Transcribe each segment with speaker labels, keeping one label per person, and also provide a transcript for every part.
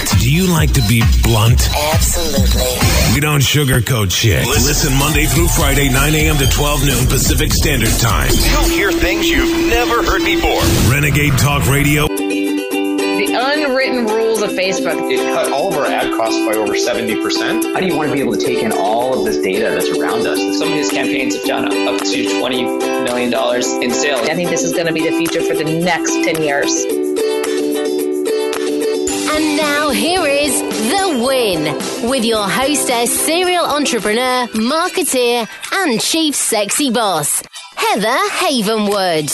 Speaker 1: blunt? Do you like to be blunt?
Speaker 2: Absolutely.
Speaker 1: We don't sugarcoat shit. Listen Monday through Friday, 9 a.m. to 12 noon Pacific Standard Time.
Speaker 3: You'll hear things you've never heard before.
Speaker 1: Renegade Talk Radio.
Speaker 4: The unwritten rules of Facebook.
Speaker 5: It cut all of our ad costs by over 70%.
Speaker 6: How do you want to be able to take in all of this data that's around us?
Speaker 7: Some of his campaigns have done up to $20 million in sales.
Speaker 4: I think this is going to be the future for the next 10 years.
Speaker 2: Here is The Win with your hostess, serial entrepreneur, marketeer, and chief sexy boss, Heather Havenwood.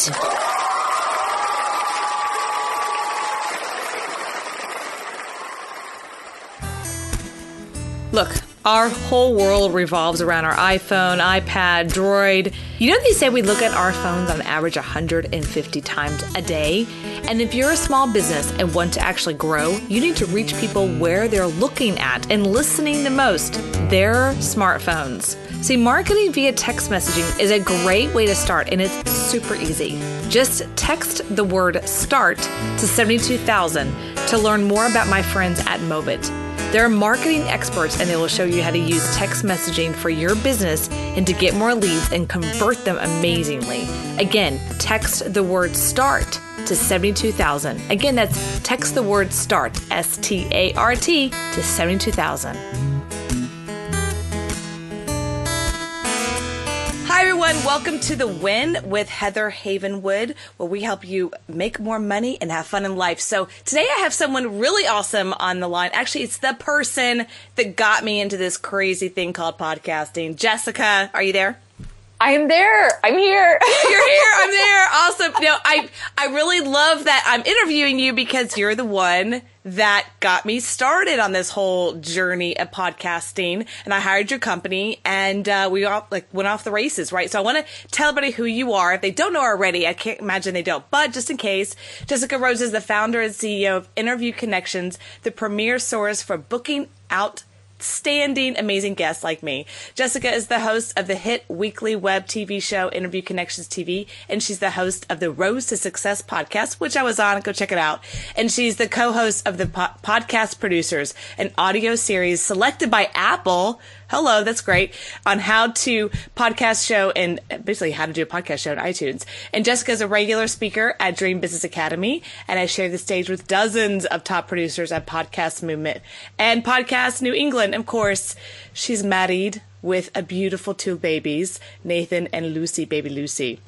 Speaker 8: Look, our whole world revolves around our iPhone, iPad, Droid. You know, they say we look at our phones on average 150 times a day. And if you're a small business and want to actually grow, you need to reach people where they're looking at and listening the most their smartphones. See, marketing via text messaging is a great way to start, and it's super easy. Just text the word START to 72000 to learn more about my friends at Mobit. They're marketing experts and they will show you how to use text messaging for your business and to get more leads and convert them amazingly. Again, text the word START to 72000. Again, that's text the word START, S T A R T, to 72000. Everyone. Welcome to The Win with Heather Havenwood, where we help you make more money and have fun in life. So today I have someone really awesome on the line. Actually, it's the person that got me into this crazy thing called podcasting. Jessica, are you there?
Speaker 9: I'm there. I'm here.
Speaker 8: You're here. I'm there. Awesome. No, I I really love that I'm interviewing you because you're the one that got me started on this whole journey of podcasting. And I hired your company, and uh, we all like went off the races, right? So I want to tell everybody who you are. If they don't know already, I can't imagine they don't. But just in case, Jessica Rose is the founder and CEO of Interview Connections, the premier source for booking out outstanding, amazing guests like me. Jessica is the host of the hit weekly web TV show Interview Connections TV, and she's the host of the Rose to Success podcast, which I was on. Go check it out. And she's the co-host of the po- Podcast Producers, an audio series selected by Apple. Hello, that's great. On how to podcast show and basically how to do a podcast show on iTunes. And Jessica is a regular speaker at Dream Business Academy, and I share the stage with dozens of top producers at Podcast Movement and Podcast New England. Of course, she's married with a beautiful two babies, Nathan and Lucy, baby Lucy.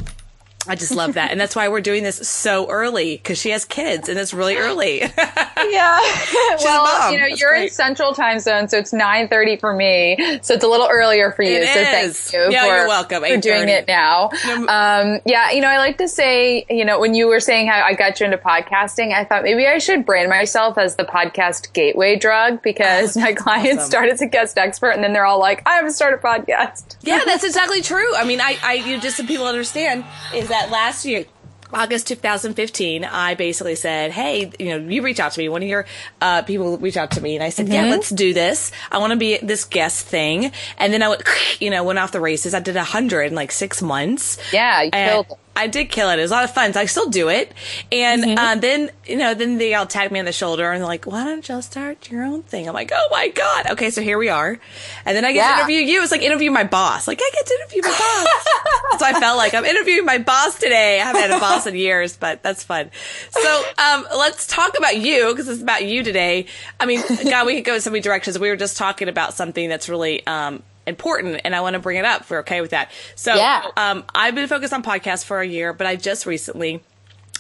Speaker 8: I just love that. And that's why we're doing this so early because she has kids and it's really early.
Speaker 9: yeah.
Speaker 8: She's a
Speaker 9: well,
Speaker 8: mom.
Speaker 9: you know,
Speaker 8: That's
Speaker 9: you're in. Central Time Zone, so it's 9:30 for me. So it's a little earlier for you.
Speaker 8: It
Speaker 9: so
Speaker 8: is.
Speaker 9: thank you
Speaker 8: Yeah,
Speaker 9: for,
Speaker 8: you're welcome.
Speaker 9: for doing it now. Um, yeah, you know, I like to say, you know, when you were saying how I got you into podcasting, I thought maybe I should brand myself as the podcast gateway drug because my clients
Speaker 8: awesome.
Speaker 9: started as a guest expert and then they're all like, I have to start a podcast.
Speaker 8: Yeah, that's exactly true. I mean, I, I, you just so people understand is that last year, August 2015, I basically said, "Hey, you know, you reach out to me. One of your uh, people reached out to me, and I said, "Yeah, let's do this. I want to be this guest thing." And then I went, you know, went off the races. I did a hundred in like six months.
Speaker 9: Yeah, you
Speaker 8: And
Speaker 9: killed it.
Speaker 8: I did kill it. It was a lot of fun. So I still do it. And
Speaker 9: Mm-hmm.
Speaker 8: uh, then, you know, then they all tag me on the shoulder and they're like, why don't you start your own thing? I'm like, oh my God. Okay, so here we are. And then I get to interview you. It's like interview my boss. Like, I get to interview my boss. so I felt like I'm interviewing my boss today. I haven't had a boss in years, but that's fun. So um, let's talk about you because it's about you today. I mean, God, we could go in so many directions. We were just talking about something that's really um, important and I want to bring it up if we're okay with that. So
Speaker 9: Yeah.
Speaker 8: um, I've been focused on podcasts for a year, but I just recently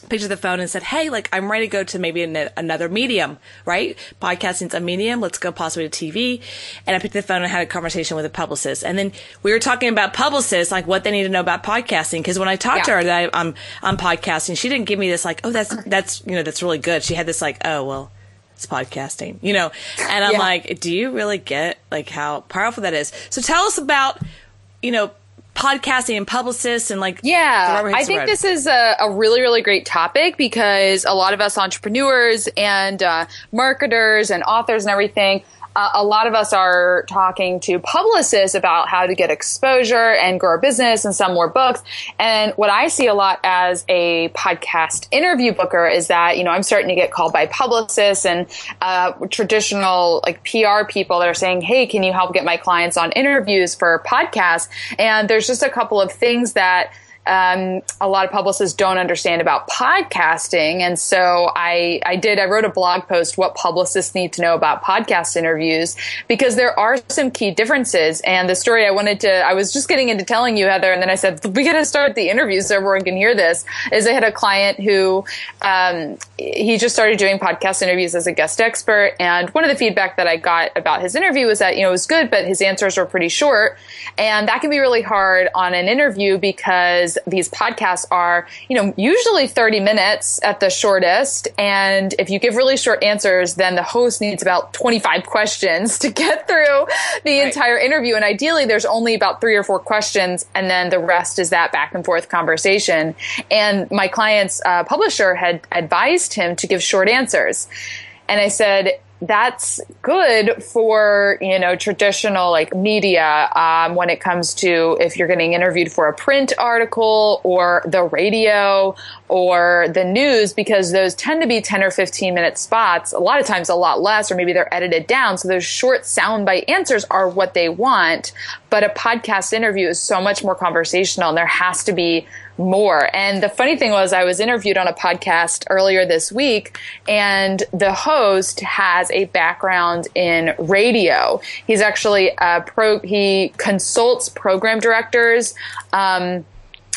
Speaker 8: picked up the phone and said, "Hey, like I'm ready to go to maybe an, another medium, right? Podcasting's a medium. Let's go possibly to TV." And I picked up the phone and had a conversation with a publicist, and then we were talking about publicists, like what they need to know about podcasting. Because when I talked to her that I, I'm I'm podcasting, she didn't give me this like, "Oh, that's that's you know that's really good." She had this like, "Oh, well." It's podcasting, you know, and I'm
Speaker 9: Yeah.
Speaker 8: like, do you really get like how powerful that is? So tell us about, you know, podcasting and publicists and like
Speaker 9: yeah i think this is a, a, really really great topic because a lot of us entrepreneurs and uh, marketers and authors and everything a lot of us are talking to publicists about how to get exposure and grow our business and sell more books. And what I see a lot as a podcast interview booker is that, you know, I'm starting to get called by publicists and uh, traditional like PR people that are saying, hey, can you help get my clients on interviews for podcasts? And there's just a couple of things that um, a lot of publicists don't understand about podcasting. And so I, I did, I wrote a blog post, what publicists need to know about podcast interviews, because there are some key differences. And the story I wanted to, I was just getting into telling you, Heather, and then I said, we got to start the interview so everyone can hear this, is I had a client who, um, he just started doing podcast interviews as a guest expert. And one of the feedback that I got about his interview was that, you know, it was good, but his answers were pretty short. And that can be really hard on an interview because these podcasts are, you know, usually 30 minutes at the shortest. And if you give really short answers, then the host needs about 25 questions to get through the right. entire interview. And ideally, there's only about three or four questions, and then the rest is that back and forth conversation. And my client's uh, publisher had advised him to give short answers. And I said, that's good for you know traditional like media um, when it comes to if you're getting interviewed for a print article or the radio or the news because those tend to be 10 or 15 minute spots a lot of times a lot less or maybe they're edited down. So those short soundbite answers are what they want. But a podcast interview is so much more conversational and there has to be more. And the funny thing was, I was interviewed on a podcast earlier this week, and the host has a background in radio. He's actually a pro, he consults program directors. Um,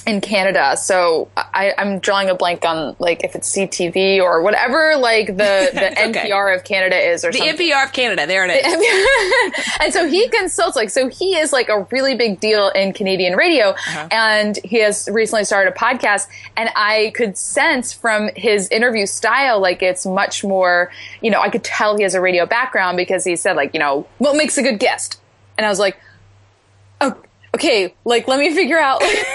Speaker 9: in Canada. So I, am drawing a blank on like if it's CTV or whatever like the, the okay. NPR of Canada is or
Speaker 8: the
Speaker 9: something.
Speaker 8: NPR of Canada. There it is.
Speaker 9: and so he consults like so he is like a really big deal in Canadian radio uh-huh. and he has recently started a podcast and I could sense from his interview style like it's much more, you know, I could tell he has a radio background because he said like, you know, what makes a good guest? And I was like, oh, okay, like let me figure out like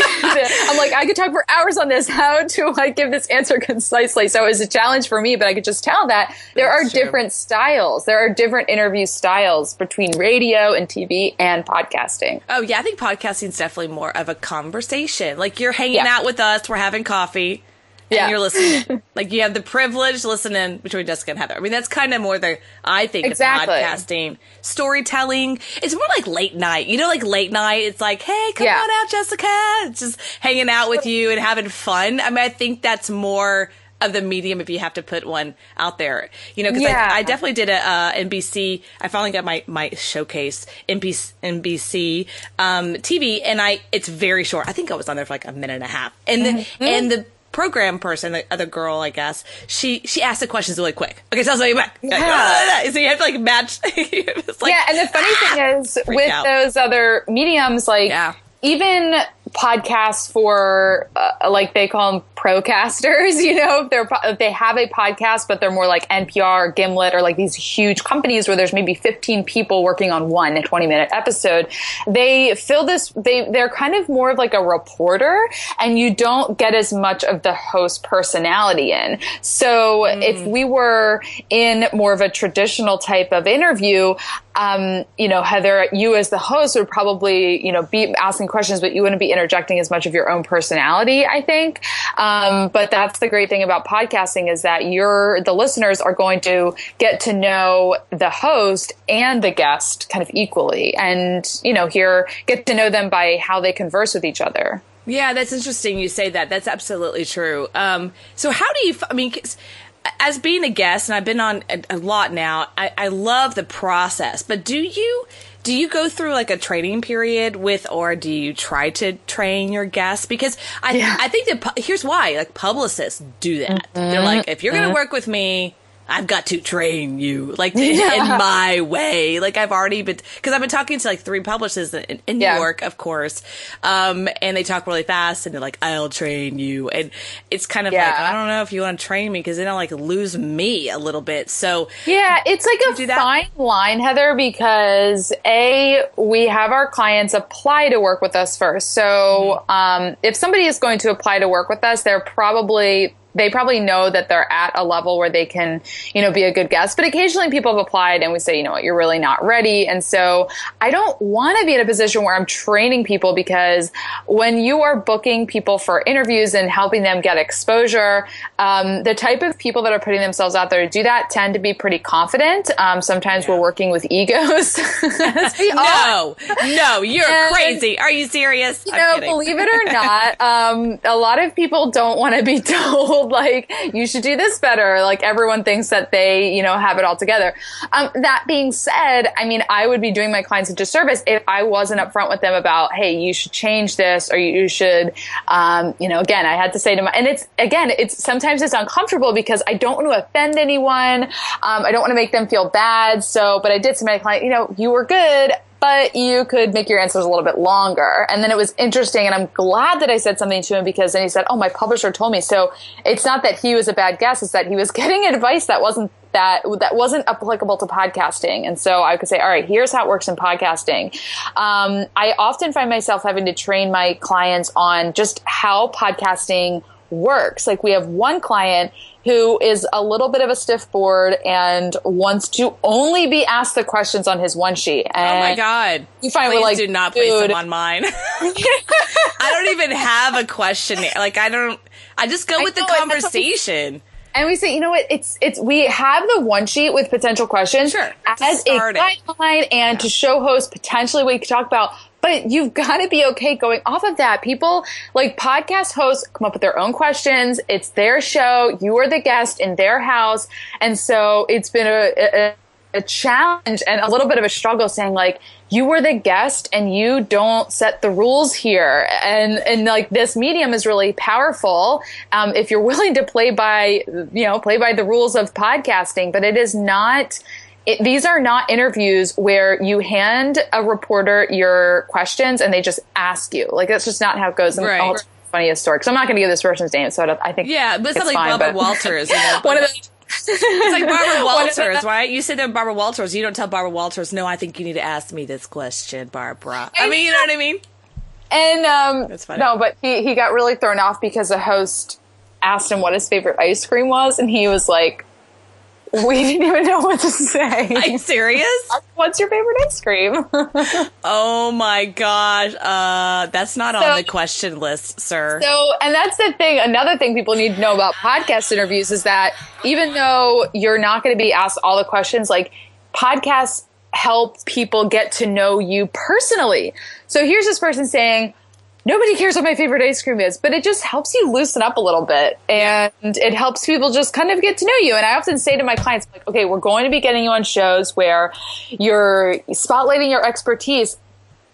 Speaker 9: I'm like, I could talk for hours on this. How do I give this answer concisely? So it was a challenge for me, but I could just tell that there That's are true. different styles. There are different interview styles between radio and TV and podcasting.
Speaker 8: Oh yeah, I think podcasting is definitely more of a conversation. Like you're hanging yeah. out with us, we're having coffee yeah. and you're listening. like you have the privilege listening between Jessica and Heather. I mean, that's kind of more the I think exactly. podcasting, storytelling. It's more like late night. You know, like late night. It's like, hey, come yeah. on out, Jessica. It's just hanging out with you and having fun. I mean, I think that's more of the medium if you have to put one out there. You know, because yeah. I, I, definitely did a uh, NBC. I finally got my my showcase NBC, NBC um, TV, and I it's very short. I think I was on there for like a minute and a half, and the mm-hmm. and the program person, the other girl, I guess, she she asked the questions really quick. Okay, tell me back. Yeah. so you have to like match. like,
Speaker 9: yeah, and the funny ah, thing is with out. those other mediums, like yeah. even podcasts for uh, like they call them procasters you know if they're if they have a podcast but they're more like npr or gimlet or like these huge companies where there's maybe 15 people working on one 20 minute episode they fill this they they're kind of more of like a reporter and you don't get as much of the host personality in so mm. if we were in more of a traditional type of interview um, you know, Heather, you as the host would probably, you know, be asking questions, but you wouldn't be interjecting as much of your own personality, I think. Um, but that's the great thing about podcasting is that you're, the listeners are going to get to know the host and the guest kind of equally and, you know, here, get to know them by how they converse with each other.
Speaker 8: Yeah, that's interesting you say that. That's absolutely true. Um, so how do you, I mean, as being a guest, and I've been on a, a lot now, I, I, love the process. But do you do you go through like a training period with, or do you try to train your guests? Because I yeah. I think that here's why like publicists do that. Mm-hmm. They're like, if you're going to mm-hmm. work with me, I've got to train you like in, in my way. Like I've already been because I've been talking to like three publishers in, in New
Speaker 9: Yeah.
Speaker 8: York, of course, um, and they talk really fast and they're like, "I'll train you," and it's kind of like I don't know if you want to train me because then I'll like lose me a little bit. So
Speaker 9: Yeah, it's like a fine line, Heather, because A, we have our clients apply to work with us first. So um, if somebody is going to apply to work with us, they're probably they probably know that they're at a level where they can, you know, be a good guest. But occasionally people have applied and we say, you know what, you're really not ready. And so I don't want to be in a position where I'm training people because when you are booking people for interviews and helping them get exposure, um, the type of people that are putting themselves out there to do that tend to be pretty confident. Um, sometimes we're working with egos.
Speaker 8: No, no, you're
Speaker 9: And-
Speaker 8: crazy. Are you serious?
Speaker 9: you know, believe it or not, um, a lot of people don't want to be told like you should do this better. Like everyone thinks that they, you know, have it all together. Um, that being said, I mean, I would be doing my clients a disservice if I wasn't upfront with them about, hey, you should change this, or you should, um, you know, again, I had to say to my, and it's again, it's sometimes it's uncomfortable because I don't want to offend anyone. Um, I don't want to make them feel bad. So, but I did say to my client, you know, you were good but you could make your answers a little bit longer. And then it was interesting, and I'm glad that I said something to him because then he said, "Oh, my publisher told me." So it's not that he was a bad guest; it's that he was getting advice that wasn't that that wasn't applicable to podcasting. And so I could say, "All right, here's how it works in podcasting." Um, I often find myself having to train my clients on just how podcasting works. Like we have one client who is a little bit of a stiff board and wants to only be asked the questions on his one sheet.
Speaker 8: Oh my god!
Speaker 9: You find
Speaker 8: Please
Speaker 9: we're like,
Speaker 8: do not place them on mine. I don't even have a question. Like I don't. I just go with the
Speaker 9: know, and we-
Speaker 8: conversation.
Speaker 9: And we say, you know what? It's it's we have the one sheet with potential questions
Speaker 8: Sure,
Speaker 9: as a guideline and to show hosts potentially we could talk about. But you've got to be okay going off of that. People like podcast hosts come up with their own questions. It's their show. You are the guest in their house, and so it's been a, a a challenge and a little bit of a struggle saying like you were the guest and you don't set the rules here and and like this medium is really powerful um, if you're willing to play by you know play by the rules of podcasting but it is not it, these are not interviews where you hand a reporter your questions and they just ask you like that's just not how it goes and
Speaker 8: Right.
Speaker 9: The funniest story because i'm not going to give this person's name so I, don't, I think
Speaker 8: Yeah, but it's, not like
Speaker 9: fine,
Speaker 8: Barbara
Speaker 9: but-
Speaker 8: Walters. You know,
Speaker 9: one of the
Speaker 8: it's like Barbara
Speaker 9: One of the-
Speaker 8: Walters, right? You sit there, Barbara Walters. You don't tell Barbara Walters, no, I think you need to ask me this question, Barbara. I mean, you know what I mean?
Speaker 9: And um,
Speaker 8: That's funny.
Speaker 9: no, but he, he got really thrown off because the host asked him what his favorite ice cream was, and he was like, "We didn't even know what to say."
Speaker 8: Are you serious?
Speaker 9: What's your favorite ice cream?
Speaker 8: Oh my gosh. Uh, that's not
Speaker 9: So-
Speaker 8: on the question list, sir.
Speaker 9: So, and that's the thing. Another thing people need to know about podcast interviews is that even though you're not going to be asked all the questions, like podcasts help people get to know you personally. So here's this person saying, Nobody cares what my favorite ice cream is, but it just helps you loosen up a little bit and it helps people just kind of get to know you. And I often say to my clients, like, okay, we're going to be getting you on shows where you're spotlighting your expertise,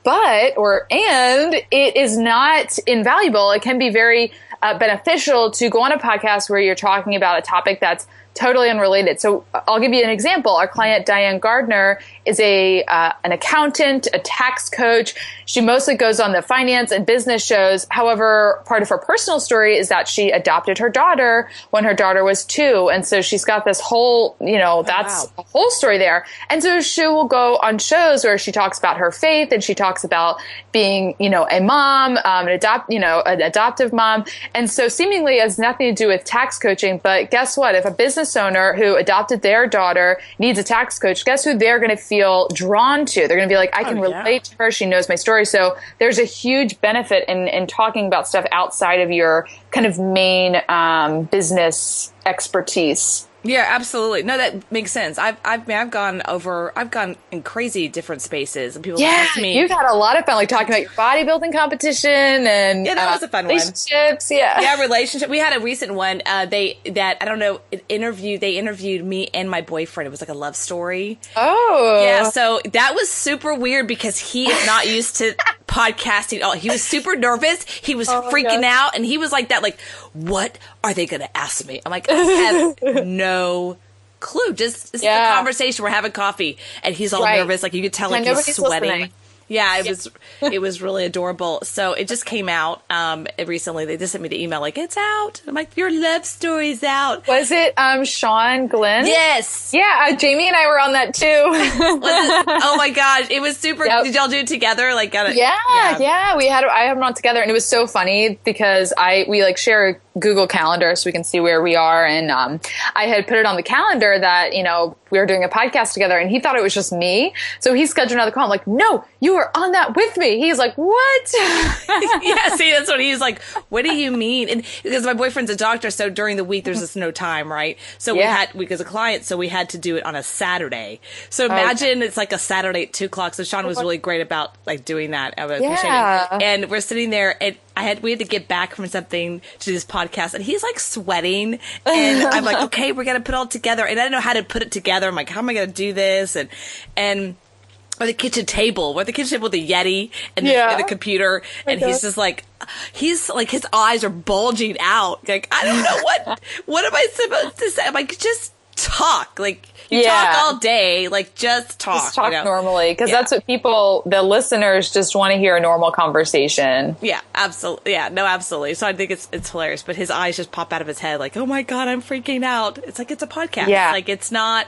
Speaker 9: but or and it is not invaluable it can be very uh, beneficial to go on a podcast where you're talking about a topic that's totally unrelated so uh, i'll give you an example our client diane gardner is a uh, an accountant a tax coach she mostly goes on the finance and business shows however part of her personal story is that she adopted her daughter when her daughter was two and so she's got this whole you know that's
Speaker 8: wow.
Speaker 9: a whole story there. And so she will go on shows where she talks about her faith and she talks about being, you know, a mom, um, an adopt, you know, an adoptive mom. And so seemingly has nothing to do with tax coaching. But guess what? If a business owner who adopted their daughter needs a tax coach, guess who they're going to feel drawn to? They're going to be like, I can
Speaker 8: Oh, yeah.
Speaker 9: relate to her. She knows my story. So there's a huge benefit in, in talking about stuff outside of your kind of main um, business expertise.
Speaker 8: Yeah, absolutely. No, that makes sense. I've, I've, I mean, I've gone over, I've gone in crazy different spaces, and people
Speaker 9: Yeah,
Speaker 8: ask me,
Speaker 9: you've had a lot of fun, like talking about your bodybuilding competition and
Speaker 8: Yeah, that
Speaker 9: uh,
Speaker 8: was a fun one.
Speaker 9: relationships. Yeah,
Speaker 8: yeah, relationship. We had a recent one. Uh, they that I don't know interview. They interviewed me and my boyfriend. It was like a love story.
Speaker 9: Oh,
Speaker 8: Yeah, so that was super weird because he is not used to podcasting. Oh, he was super nervous. He was
Speaker 9: Oh
Speaker 8: freaking out, and he was like that. Like, what are they going to ask me? I'm like, I have no clue. Just this
Speaker 9: Yeah.
Speaker 8: is a conversation. We're having coffee, and he's all
Speaker 9: Right.
Speaker 8: nervous. Like you could tell,
Speaker 9: And
Speaker 8: like he's sweating.
Speaker 9: listening.
Speaker 8: Yeah, it was it was really adorable. So it just came out um recently. They just sent me the email like it's out. I'm like your love story's out.
Speaker 9: Was it um, Sean Glenn?
Speaker 8: Yes.
Speaker 9: Yeah, uh, Jamie and I were on that too.
Speaker 8: Oh my gosh, it was super.
Speaker 9: Yep.
Speaker 8: Did y'all do it together? Like, got it?
Speaker 9: Yeah, yeah, We had I had them on together, and it was so funny because I we like share a Google Calendar so we can see where we are, and um, I had put it on the calendar that you know we were doing a podcast together, and he thought it was just me, so he scheduled another call. I'm like, no, you were on that with me. He's like, what?
Speaker 8: yeah, see, that's what he's like. What do you mean? And because my boyfriend's a doctor, so during the week there's just no time, right? So we had because a client, so we had to do it on a Saturday. So imagine it's like a Saturday at two o'clock. So Sean was really great about like doing that. I
Speaker 9: Yeah.
Speaker 8: it. And we're sitting there, and I had we had to get back from something to this podcast, and he's like sweating, and I'm like, okay, we're gonna put it all together, and I don't know how to put it together. I'm like, how am I gonna do this? And and or the kitchen table, or the kitchen table with the Yeti and, the,
Speaker 9: Yeah.
Speaker 8: and the computer, and he's just like, he's like, his eyes are bulging out. Like, I don't know what, what am I supposed to say? I'm like, just talk. Like, you
Speaker 9: Yeah.
Speaker 8: talk all day. Like, just talk.
Speaker 9: Just talk
Speaker 8: you know?
Speaker 9: normally because
Speaker 8: Yeah.
Speaker 9: that's what people, the listeners, just want to hear a normal conversation.
Speaker 8: Yeah, absolutely. Yeah, no, absolutely. So I think it's it's hilarious. But his eyes just pop out of his head, like, oh my god, I'm freaking out. It's like it's a podcast.
Speaker 9: Yeah.
Speaker 8: like it's not.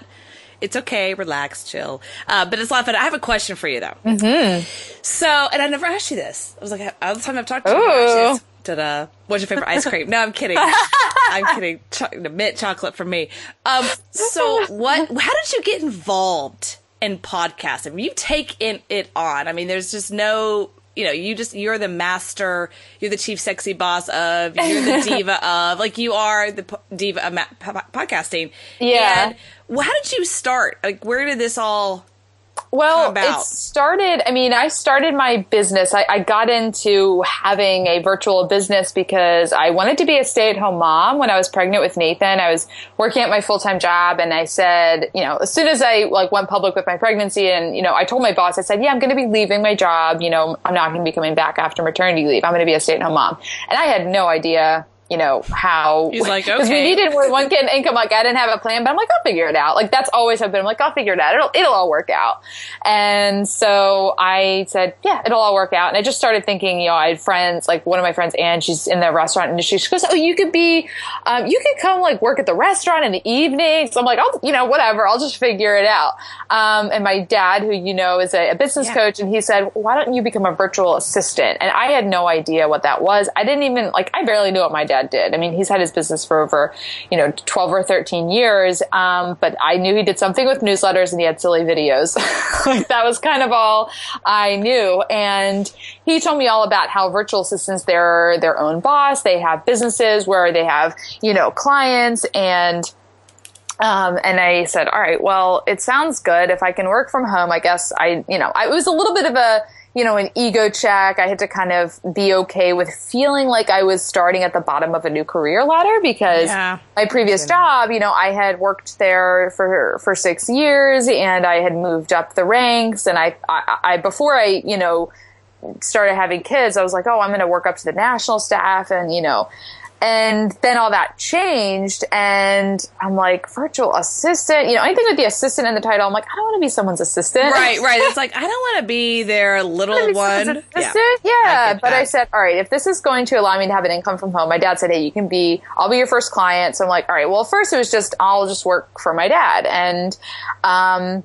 Speaker 8: It's okay, relax, chill. Uh, but it's a lot of fun. I have a question for you though. Mm-hmm. So, and I never asked you this. I was like, all the time I've talked to you, I've asked you this. Ta-da. What's your favorite ice cream? No, I'm kidding. I'm kidding. Cho- the mint chocolate for me. Um, so what, how did you get involved in podcasting? You take in it on. I mean, there's just no, you know, you just, you're the master, you're the chief sexy boss of, you're the diva of, like you are the po- diva of ma- po- podcasting.
Speaker 9: Yeah.
Speaker 8: And well, how did you start? Like, where did this all,
Speaker 9: Well, it started. I mean, I started my business. I, I got into having a virtual business because I wanted to be a stay-at-home mom. When I was pregnant with Nathan, I was working at my full-time job, and I said, you know, as soon as I like went public with my pregnancy, and you know, I told my boss, I said, yeah, I'm going to be leaving my job. You know, I'm not going to be coming back after maternity leave. I'm going to be a stay-at-home mom, and I had no idea. You know how
Speaker 8: He's like,
Speaker 9: because we needed one kid income. Like I didn't have a plan, but I'm like, I'll figure it out. Like that's always have been. I'm like, I'll figure it out. It'll it'll all work out. And so I said, yeah, it'll all work out. And I just started thinking, you know, I had friends, like one of my friends, Anne, she's in the restaurant industry. She goes, oh, you could be, um, you could come like work at the restaurant in the evenings. I'm like, oh, you know, whatever. I'll just figure it out. Um, and my dad, who you know is a, a business
Speaker 8: Yeah.
Speaker 9: coach, and he said, why don't you become a virtual assistant? And I had no idea what that was. I didn't even like. I barely knew what my dad did. I mean, he's had his business for over, you know, 12 or 13 years. Um, but I knew he did something with newsletters and he had silly videos. that was kind of all I knew. And he told me all about how virtual assistants, they're their own boss. They have businesses where they have, you know, clients and um, and I said, all right, well, it sounds good. If I can work from home, I guess I, you know, I, it was a little bit of a, you know, an ego check. I had to kind of be okay with feeling like I was starting at the bottom of a new career ladder because
Speaker 8: Yeah.
Speaker 9: my previous job, you know, I had worked there for, for six years and I had moved up the ranks and I, I, I before I, you know, started having kids, I was like, oh, I'm going to work up to the national staff and, you know, and then all that changed and I'm like, virtual assistant, you know, anything with the assistant in the title, I'm like, I don't want to be someone's assistant.
Speaker 8: right, right. It's like, I don't want to be their little
Speaker 9: Maybe
Speaker 8: one.
Speaker 9: someone's
Speaker 8: Yeah.
Speaker 9: assistant? Yeah,
Speaker 8: I
Speaker 9: but I said, all right, if this is going to allow me to have an income from home, my dad said, hey, you can be, I'll be your first client. So I'm like, all right, well, first it was just, I'll just work for my dad. And, um,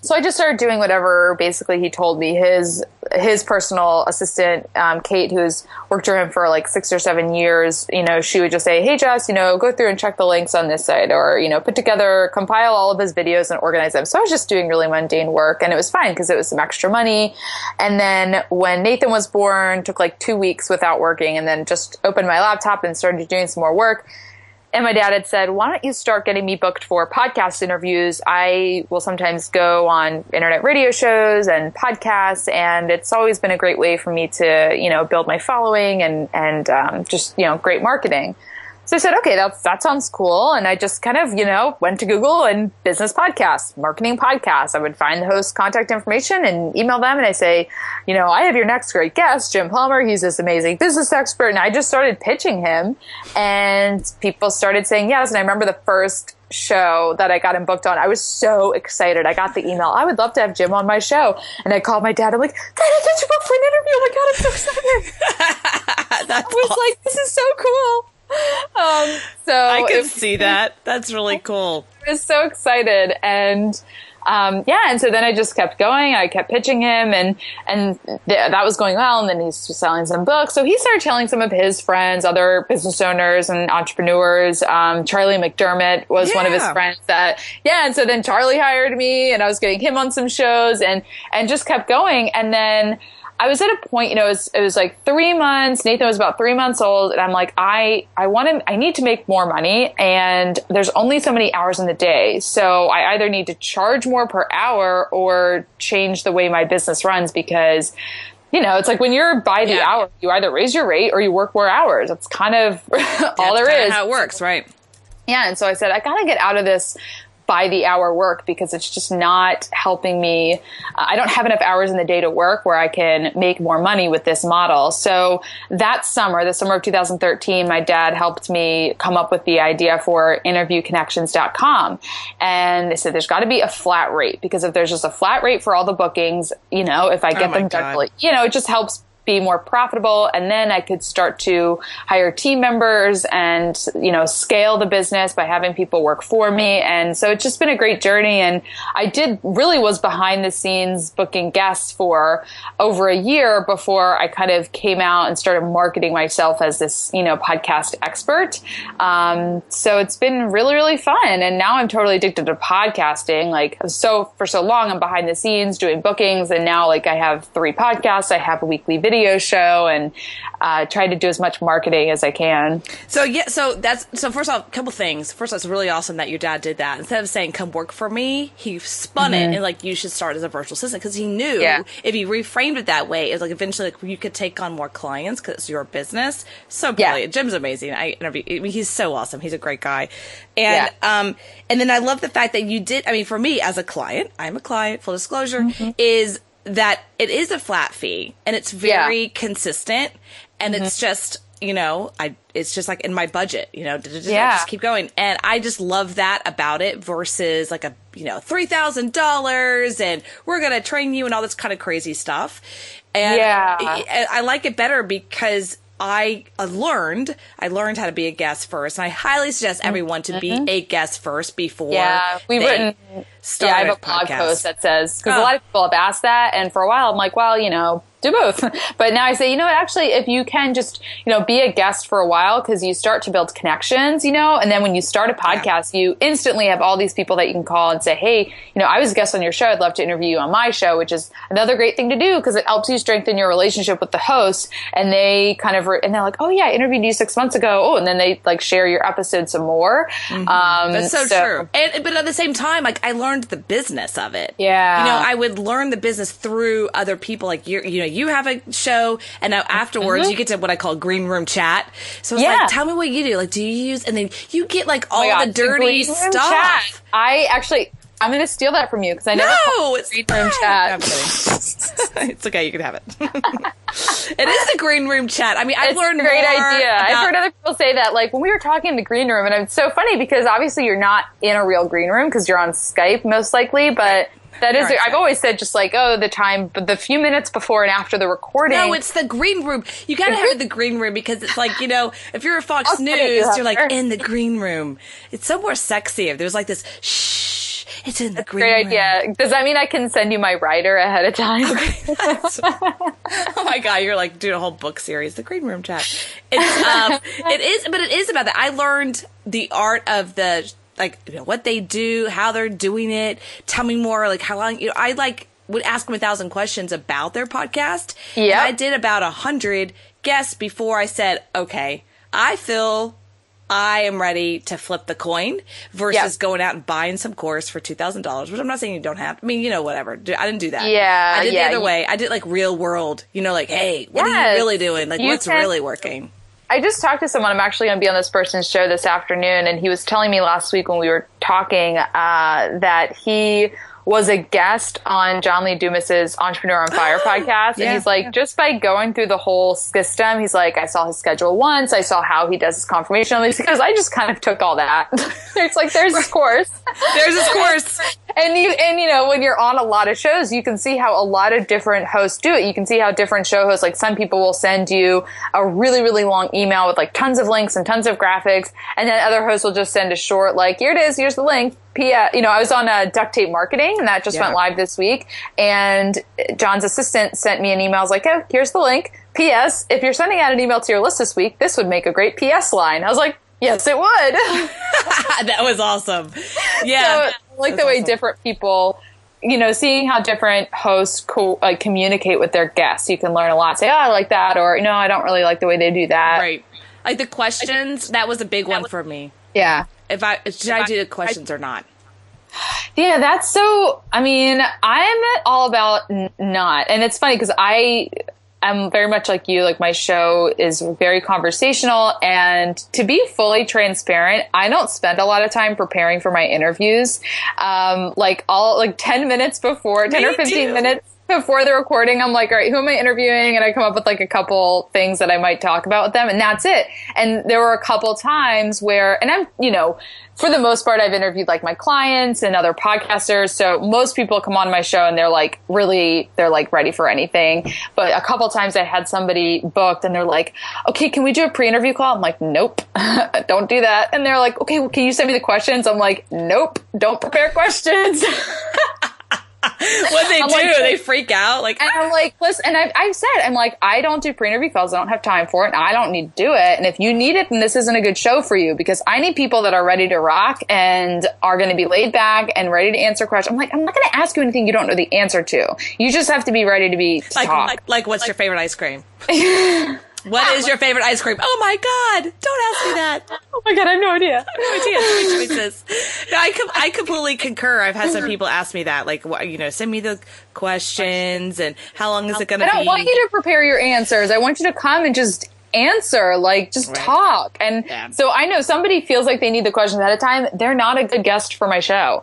Speaker 9: so I just started doing whatever basically he told me. His his personal assistant, um, Kate, who's worked for him for like six or seven years, you know, she would just say, "Hey, Jess, you know, go through and check the links on this site, or you know, put together, compile all of his videos and organize them." So I was just doing really mundane work, and it was fine because it was some extra money. And then when Nathan was born, took like two weeks without working, and then just opened my laptop and started doing some more work. And my dad had said, why don't you start getting me booked for podcast interviews? I will sometimes go on internet radio shows and podcasts, and it's always been a great way for me to, you know, build my following and, and um, just, you know, great marketing. So I said, okay, that's, that sounds cool. And I just kind of, you know, went to Google and business podcasts, marketing podcasts. I would find the host contact information and email them. And I say, you know, I have your next great guest, Jim Palmer. He's this amazing business expert. And I just started pitching him and people started saying yes. And I remember the first show that I got him booked on, I was so excited. I got the email. I would love to have Jim on my show. And I called my dad. I'm like, Dad, I got you booked for an interview. Oh my God, I'm so excited. I was
Speaker 8: awesome.
Speaker 9: like, this is so cool. Um, so
Speaker 8: I can see that. That's really cool.
Speaker 9: I was so excited. And um, yeah and so then i just kept going. I kept pitching him and and th- that was going well. And then he's selling some books. So he started telling some of his friends other business owners and entrepreneurs. Um, charlie mcdermott was one of his friends that yeah and so then charlie hired me and i was getting him on some shows and and just kept going. And then I was at a point, you know, it was, it was like three months. Nathan was about three months old, and I'm like, I, I want to, I need to make more money, and there's only so many hours in the day, so I either need to charge more per hour or change the way my business runs because, you know, it's like when you're by the
Speaker 8: Yeah.
Speaker 9: hour, you either raise your rate or you work more hours. That's kind of all
Speaker 8: That's
Speaker 9: there.
Speaker 8: How it works, right?
Speaker 9: Yeah, and so I said, I gotta get out of this by the hour work because it's just not helping me. Uh, I don't have enough hours in the day to work where I can make more money with this model. So that summer, the summer of 2013, my dad helped me come up with the idea for interviewconnections.com. And they said there's got to be a flat rate because if there's just a flat rate for all the bookings, you know, if I get
Speaker 8: Oh
Speaker 9: them done, you know, it just helps be more profitable and then I could start to hire team members and you know scale the business by having people work for me. And so it's just been a great journey. And I did really was behind the scenes booking guests for over a year before I kind of came out and started marketing myself as this you know podcast expert. Um, so it's been really really fun. And now I'm totally addicted to podcasting. Like so for so long I'm behind the scenes doing bookings. And now like I have three podcasts. I have a weekly video show and uh, try to do as much marketing as I can
Speaker 8: So yeah, so that's so. First off, a couple things. First, off, it's really awesome that your dad did that. Instead of saying "come work for me," he spun it and like you should start as a virtual assistant because he knew
Speaker 9: Mm-hmm. Yeah.
Speaker 8: if he reframed it that way, it was like eventually like you could take on more clients because it's your business. So
Speaker 9: Yeah.
Speaker 8: brilliant. Jim's amazing. I interview. I mean, he's so awesome. He's a great guy, and um, and then I love the fact that you did. I mean, for me as a client, I'm a client. Full disclosure
Speaker 9: Mm-hmm.
Speaker 8: is that it is a flat fee and it's
Speaker 9: Yeah. Mm-hmm.
Speaker 8: very consistent and it's just you know i it's just like in my budget you know
Speaker 9: Yeah.
Speaker 8: just keep going and i just love that about it versus like a you know $3000 and we're gonna train you and all this kind of crazy stuff and
Speaker 9: Yeah.
Speaker 8: I, I like it better because I learned I learned how to be a guest first, and I highly suggest everyone to be a guest first before.
Speaker 9: Mm-hmm. Yeah, we've
Speaker 8: they
Speaker 9: written. Yeah, I have
Speaker 8: a
Speaker 9: blog
Speaker 8: podcast.
Speaker 9: post that says because
Speaker 8: Oh.
Speaker 9: a lot of people have asked that, and for a while I'm like, well, you know, do both. but now I say, you know what? Actually, if you can just, you know, be a guest for a while because you start to build connections, you know, and then when you start a podcast, you instantly have all these people that you can call and say, hey, you know, I was a guest on your show. I'd love to interview you on my show, which is another great thing to do because it helps you strengthen your relationship with the host. And they kind of, re- and they're like, oh yeah, I interviewed you six months ago. Oh, and then they like share your episode some more. Um,
Speaker 8: That's so, true. And but at the same time, like I learned the business of it.
Speaker 9: Yeah.
Speaker 8: You know, I would learn the business through other people. Like you, you know, you have a show, and now afterwards you get to what I call green room chat. So it's
Speaker 9: Mm-hmm. Yeah.
Speaker 8: like, tell me what you do. Like, do you use? And then you get like all
Speaker 9: Oh God,
Speaker 8: the dirty stuff.
Speaker 9: chat. I actually, I'm going to steal that from you because I never.
Speaker 8: No, it's
Speaker 9: green room
Speaker 8: fine. I'm
Speaker 9: chat.
Speaker 8: kidding. it's okay. You can have it. it is the green room chat. I mean, I've
Speaker 9: It's
Speaker 8: learned
Speaker 9: a great idea. I've heard other people say that, like when we were talking in the green room, and it's so funny because obviously you're not in a real green room because you're on Skype most likely, but. That is, I've always said just like, oh, the time, but the few minutes before and after the recording.
Speaker 8: No, it's the green room. You gotta have the green room because it's like, you know, if you're a Fox
Speaker 9: I'll send it to
Speaker 8: News,
Speaker 9: you
Speaker 8: you're like in the green room. It's so more sexy if there's like this shh, it's in the green
Speaker 9: great
Speaker 8: room.
Speaker 9: idea. Does that mean I can send you my writer ahead of time?
Speaker 8: oh my god, you're like doing a whole book series, the green room chat. It's um it is but it is about that. I learned the art of the like you know, what they do, how they're doing it. Tell me more, like how long you know, I like would ask them a thousand questions about their podcast.
Speaker 9: Yeah,
Speaker 8: I did about a hundred guests before I said, Okay, I feel I am ready to flip the coin versus going out and buying some course for two thousand dollars, which I'm not saying you don't have. I mean, you know, whatever. I didn't do that.
Speaker 9: Yeah,
Speaker 8: I did
Speaker 9: yeah,
Speaker 8: the other
Speaker 9: you-
Speaker 8: way. I did like real world. You know, like, hey, what are you really doing? Like, what's
Speaker 9: can-
Speaker 8: really working?
Speaker 9: I just talked to someone. I'm actually going to be on this person's show this afternoon, and he was telling me last week when we were talking uh, that he was a guest on John Lee Dumas's Entrepreneur on Fire podcast.
Speaker 8: Yeah.
Speaker 9: And he's like, just by going through the whole system, he's like, I saw his schedule once. I saw how he does his confirmation. He's because I just kind of took all that. it's like, there's this course.
Speaker 8: There's this course.
Speaker 9: And you, and you know, when you're on a lot of shows, you can see how a lot of different hosts do it. You can see how different show hosts, like some people will send you a really, really long email with like tons of links and tons of graphics. And then other hosts will just send a short, like, here it is, here's the link. P- you know, I was on a duct tape marketing and that just
Speaker 8: Yeah.
Speaker 9: went live this week. And John's assistant sent me an email. I was like, oh, here's the link. P.S. If you're sending out an email to your list this week, this would make a great P.S. line. I was like, yes, it would.
Speaker 8: that was awesome. Yeah.
Speaker 9: So, I like the way different people, you know, seeing how different hosts co- like communicate with their guests. You can learn a lot. Say, oh, I like that, or no, I don't really like the way they do that.
Speaker 8: right. Like the questions, that was a big one for me.
Speaker 9: Yeah.
Speaker 8: If I should I do the questions or not?
Speaker 9: Yeah, that's so. I mean, I'm all about n- not, and it's funny because I am very much like you. Like my show is very conversational, and to be fully transparent, I don't spend a lot of time preparing for my interviews. Um, like all like ten minutes before, ten
Speaker 8: Me
Speaker 9: or fifteen
Speaker 8: too.
Speaker 9: minutes before the recording, I'm like, all right, who am I interviewing? And I come up with like a couple things that I might talk about with them, and that's it. And there were a couple times where, and I'm, you know, for the most part, I've interviewed like my clients and other podcasters. So most people come on my show and they're like really, they're like ready for anything. But a couple times I had somebody booked and they're like, okay, can we do a pre-interview call? I'm like, nope, don't do that. And they're like, okay, well, can you send me the questions? I'm like, nope, don't prepare questions.
Speaker 8: What they
Speaker 9: I'm
Speaker 8: do,
Speaker 9: like-
Speaker 8: they freak out. Like
Speaker 9: And I'm like, listen, and I've, I've said, I'm like, I don't do pre-interview calls. I don't have time for it. And I don't need to do it. And if you need it, then this isn't a good show for you because I need people that are ready to rock and are going to be laid back and ready to answer questions. I'm like, I'm not going to ask you anything you don't know the answer to. You just have to be ready to be to
Speaker 8: like, like, like, what's your favorite ice cream? what is your favorite ice cream? Oh my god! Don't ask me that.
Speaker 9: oh my God, I have no idea.
Speaker 8: No idea. Too many choices. No, I com- I completely concur. I've had some people ask me that, like, what, you know, send me the questions and how long is it going to be?
Speaker 9: I don't want you to prepare your answers. I want you to come and just answer, like just
Speaker 8: Right.
Speaker 9: talk. And
Speaker 8: Yeah.
Speaker 9: so I know somebody feels like they need the questions ahead of time. They're not a good guest for my show.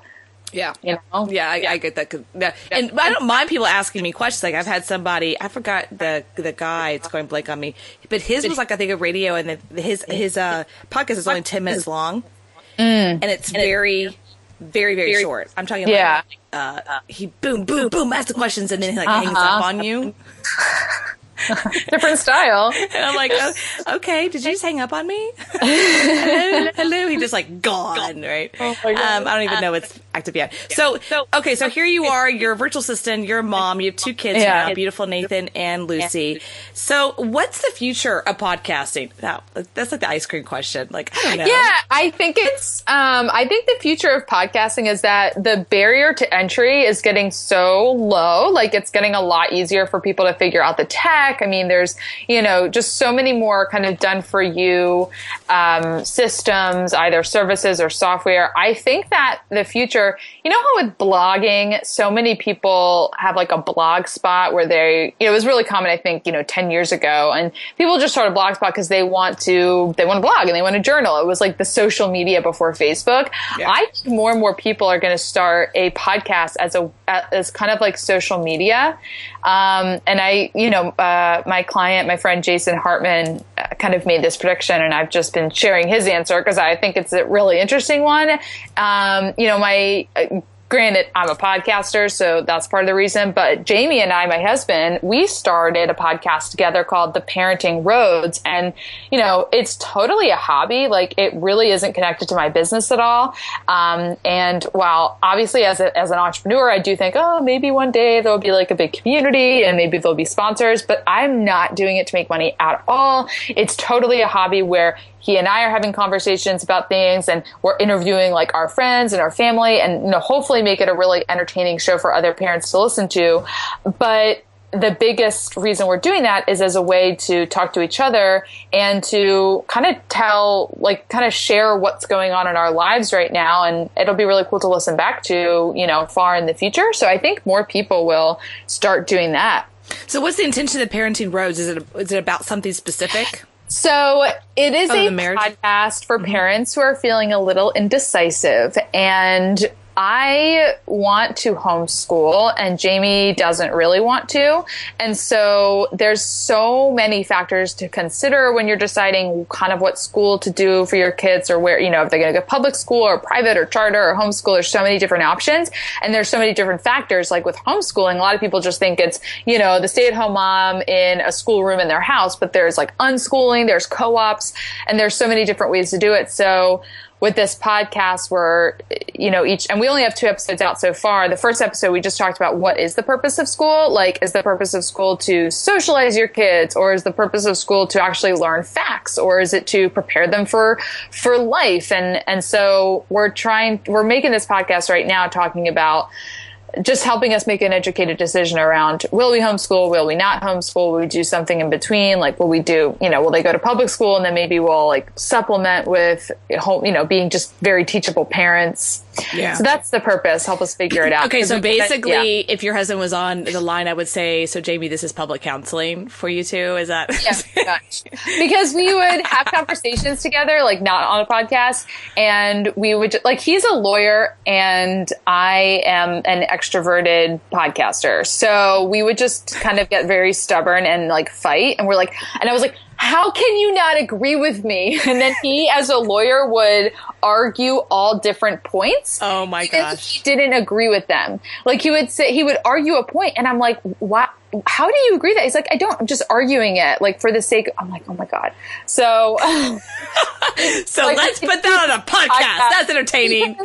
Speaker 8: Yeah.
Speaker 9: You know?
Speaker 8: Yeah, I, I get that. yeah. And I don't mind people asking me questions. Like I've had somebody, I forgot the the guy. It's going blank on me, but his was like I think a radio, and the, his his uh podcast is only ten minutes long, and it's very, very, very short. I'm talking about
Speaker 9: Yeah.
Speaker 8: uh, he boom, boom, boom, asks the questions, and then he like hangs
Speaker 9: Uh-huh.
Speaker 8: up on you,
Speaker 9: Different style.
Speaker 8: and I'm like, oh, okay, did you just hang up on me? hello, hello. He just like gone, right?
Speaker 9: Oh my God.
Speaker 8: Um, I don't even know it's active yet. So, okay, so here you are. You're a virtual assistant. You're a mom. You have two kids
Speaker 9: Yeah.
Speaker 8: now, beautiful Nathan and Lucy. So, what's the future of podcasting? Now, that's like the ice cream question. Like, I don't know.
Speaker 9: Yeah, I think it's. Um, I think the future of podcasting is that the barrier to entry is getting so low. Like it's getting a lot easier for people to figure out the tech. I mean, there's you know just so many more kind of done for you um, systems, either services or software. I think that the future. You know how with blogging, so many people have like a blog spot where they. You know, it was really common. I think you know ten years ago, and people just started blogspot because they want to. They want to blog and they want to journal. It was like the social media before Facebook. I think more and more people are going to start a podcast as a as kind of like social media. Um, and I, you know, uh, my client, my friend Jason Hartman, uh, kind of made this prediction, and I've just been sharing his answer because I think it's a really interesting one. Um, you know, my uh, granted, I'm a podcaster, so that's part of the reason. But Jamie and I, my husband, we started a podcast together called The Parenting Roads. And, you know, it's totally a hobby. Like, it really isn't connected to my business at all. Um, and while obviously, as, a, as an entrepreneur, I do think, oh, maybe one day there'll be like a big community and maybe there'll be sponsors, but I'm not doing it to make money at all. It's totally a hobby where he and I are having conversations about things and we're interviewing like our friends and our family and you know hopefully make it a really entertaining show for other parents to listen to but the biggest reason we're doing that is as a way to talk to each other and to kind of tell like kind of share what's going on in our lives right now and it'll be really cool to listen back to you know far in the future so i think more people will start doing that
Speaker 8: So, what's the intention of Parenting Roads? Is it is it about something specific?
Speaker 9: So it is
Speaker 8: Other
Speaker 9: a podcast for mm-hmm. parents who are feeling a little indecisive. And I want to homeschool and Jamie doesn't really want to. And so there's so many factors to consider when you're deciding kind of what school to do for your kids or where, you know, if they're going to go public school or private or charter or homeschool. There's so many different options and there's so many different factors. Like with homeschooling, a lot of people just think it's, you know, the stay at home mom in a schoolroom in their house, but there's like unschooling, there's co-ops, and there's so many different ways to do it. So with this podcast where you know each and we only have two episodes out so far. The first episode we just talked about what is the purpose of school. Like is the purpose of school to socialize your kids or is the purpose of school to actually learn facts or is it to prepare them for for life? And and so we're trying we're making this podcast right now talking about just helping us make an educated decision around will we homeschool, will we not homeschool, will we do something in between? Like, will we do, you know, will they go to public school and then maybe we'll like supplement with home, you know, being just very teachable parents. Yeah. So that's the purpose. Help us figure it out.
Speaker 8: Okay. So basically, yeah. if your husband was on the line, I would say, so Jamie, this is public counseling for you too. Is that?
Speaker 9: Yeah. because we would have conversations together, like not on a podcast. And we would, like, he's a lawyer and I am an extroverted podcaster. So we would just kind of get very stubborn and like fight. And we're like, and I was like, how can you not agree with me? And then he, as a lawyer, would argue all different points.
Speaker 8: Oh my gosh.
Speaker 9: He didn't agree with them. Like he would say, he would argue a point, and I'm like, what? How do you agree that? He's like, I don't, I'm just arguing it, like for the sake. I'm like, oh my god. So,
Speaker 8: so like, let's put that on a podcast. podcast. That's entertaining.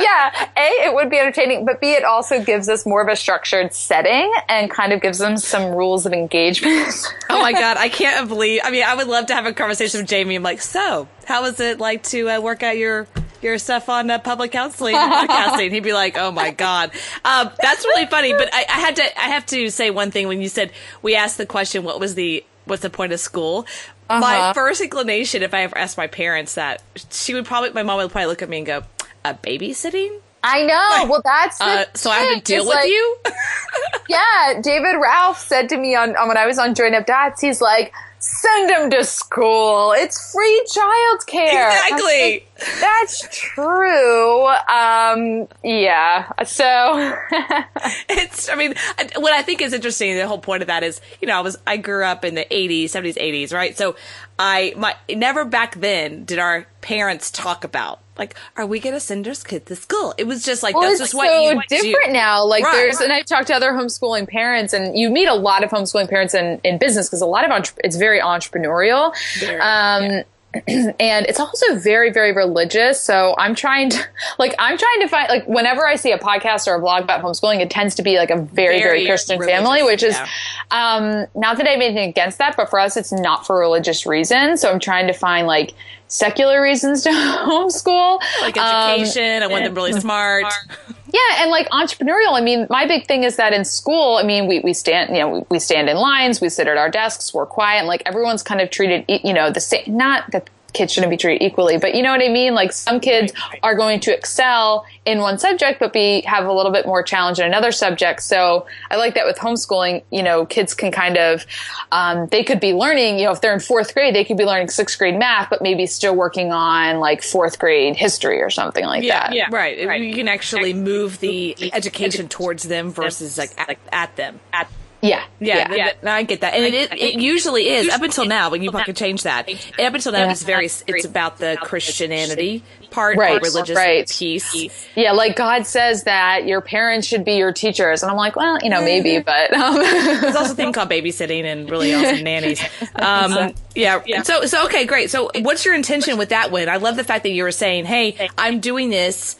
Speaker 9: yeah, a it would be entertaining, but b it also gives us more of a structured setting and kind of gives them some rules of engagement.
Speaker 8: oh my god, I can't believe. I mean, I would love to have a conversation with Jamie. I'm like, so how was it like to uh, work out your your stuff on uh, public counseling and podcasting. He'd be like, "Oh my god, um, that's really funny." But I, I, had to, I have to say one thing when you said we asked the question, "What was the what's the point of school?" Uh-huh. My first inclination, if I ever asked my parents that, she would probably, my mom would probably look at me and go, "A babysitting."
Speaker 9: I know. Like, well, that's uh,
Speaker 8: so I have to deal with like, you.
Speaker 9: yeah, David Ralph said to me on, on when I was on Join Up Dots, he's like, send him to school. It's free childcare.
Speaker 8: Exactly.
Speaker 9: That's true. Um, yeah. So
Speaker 8: it's, I mean, what I think is interesting, the whole point of that is, you know, I was, I grew up in the 80s, 70s, 80s, right? So I, my, never back then did our parents talk about like, are we going to send our kid to school? It was just like, well, that's just what so you
Speaker 9: different
Speaker 8: do.
Speaker 9: now. Like right. there's, and I've talked to other homeschooling parents and you meet a lot of homeschooling parents in, in business because a lot of, entre- it's very entrepreneurial. Very, um, yeah. and it's also very very religious so i'm trying to like i'm trying to find like whenever i see a podcast or a blog about homeschooling it tends to be like a very very, very christian family which is yeah. um not that i have anything against that but for us it's not for religious reasons so i'm trying to find like secular reasons to homeschool.
Speaker 8: Like education, um, I want them really smart.
Speaker 9: Yeah, and like entrepreneurial. I mean, my big thing is that in school, I mean, we, we stand, you know, we, we stand in lines, we sit at our desks, we're quiet, and like everyone's kind of treated, you know, the same. Not that kids shouldn't be treated equally. But you know what I mean? Like some kids are going to excel in one subject, but be have a little bit more challenge in another subject. So I like that with homeschooling. You know, kids can kind of um, they could be learning. You know, if they're in fourth grade, they could be learning sixth grade math, but maybe still working on like fourth grade history or something like
Speaker 8: yeah,
Speaker 9: that.
Speaker 8: Yeah, right. right. You can actually move the education towards them versus like at, at them at
Speaker 9: yeah,
Speaker 8: yeah, yeah. yeah. I get that, and it, it, it usually is up until now. When you can change that, up until now, it's very it's about the Christianity part, right, religious right. piece.
Speaker 9: Yeah, like God says that your parents should be your teachers, and I'm like, well, you know, maybe, but um.
Speaker 8: there's also a thing called babysitting and really awesome nannies. Um, yeah, yeah. So, so okay, great. So, what's your intention with that one? I love the fact that you were saying, "Hey, I'm doing this."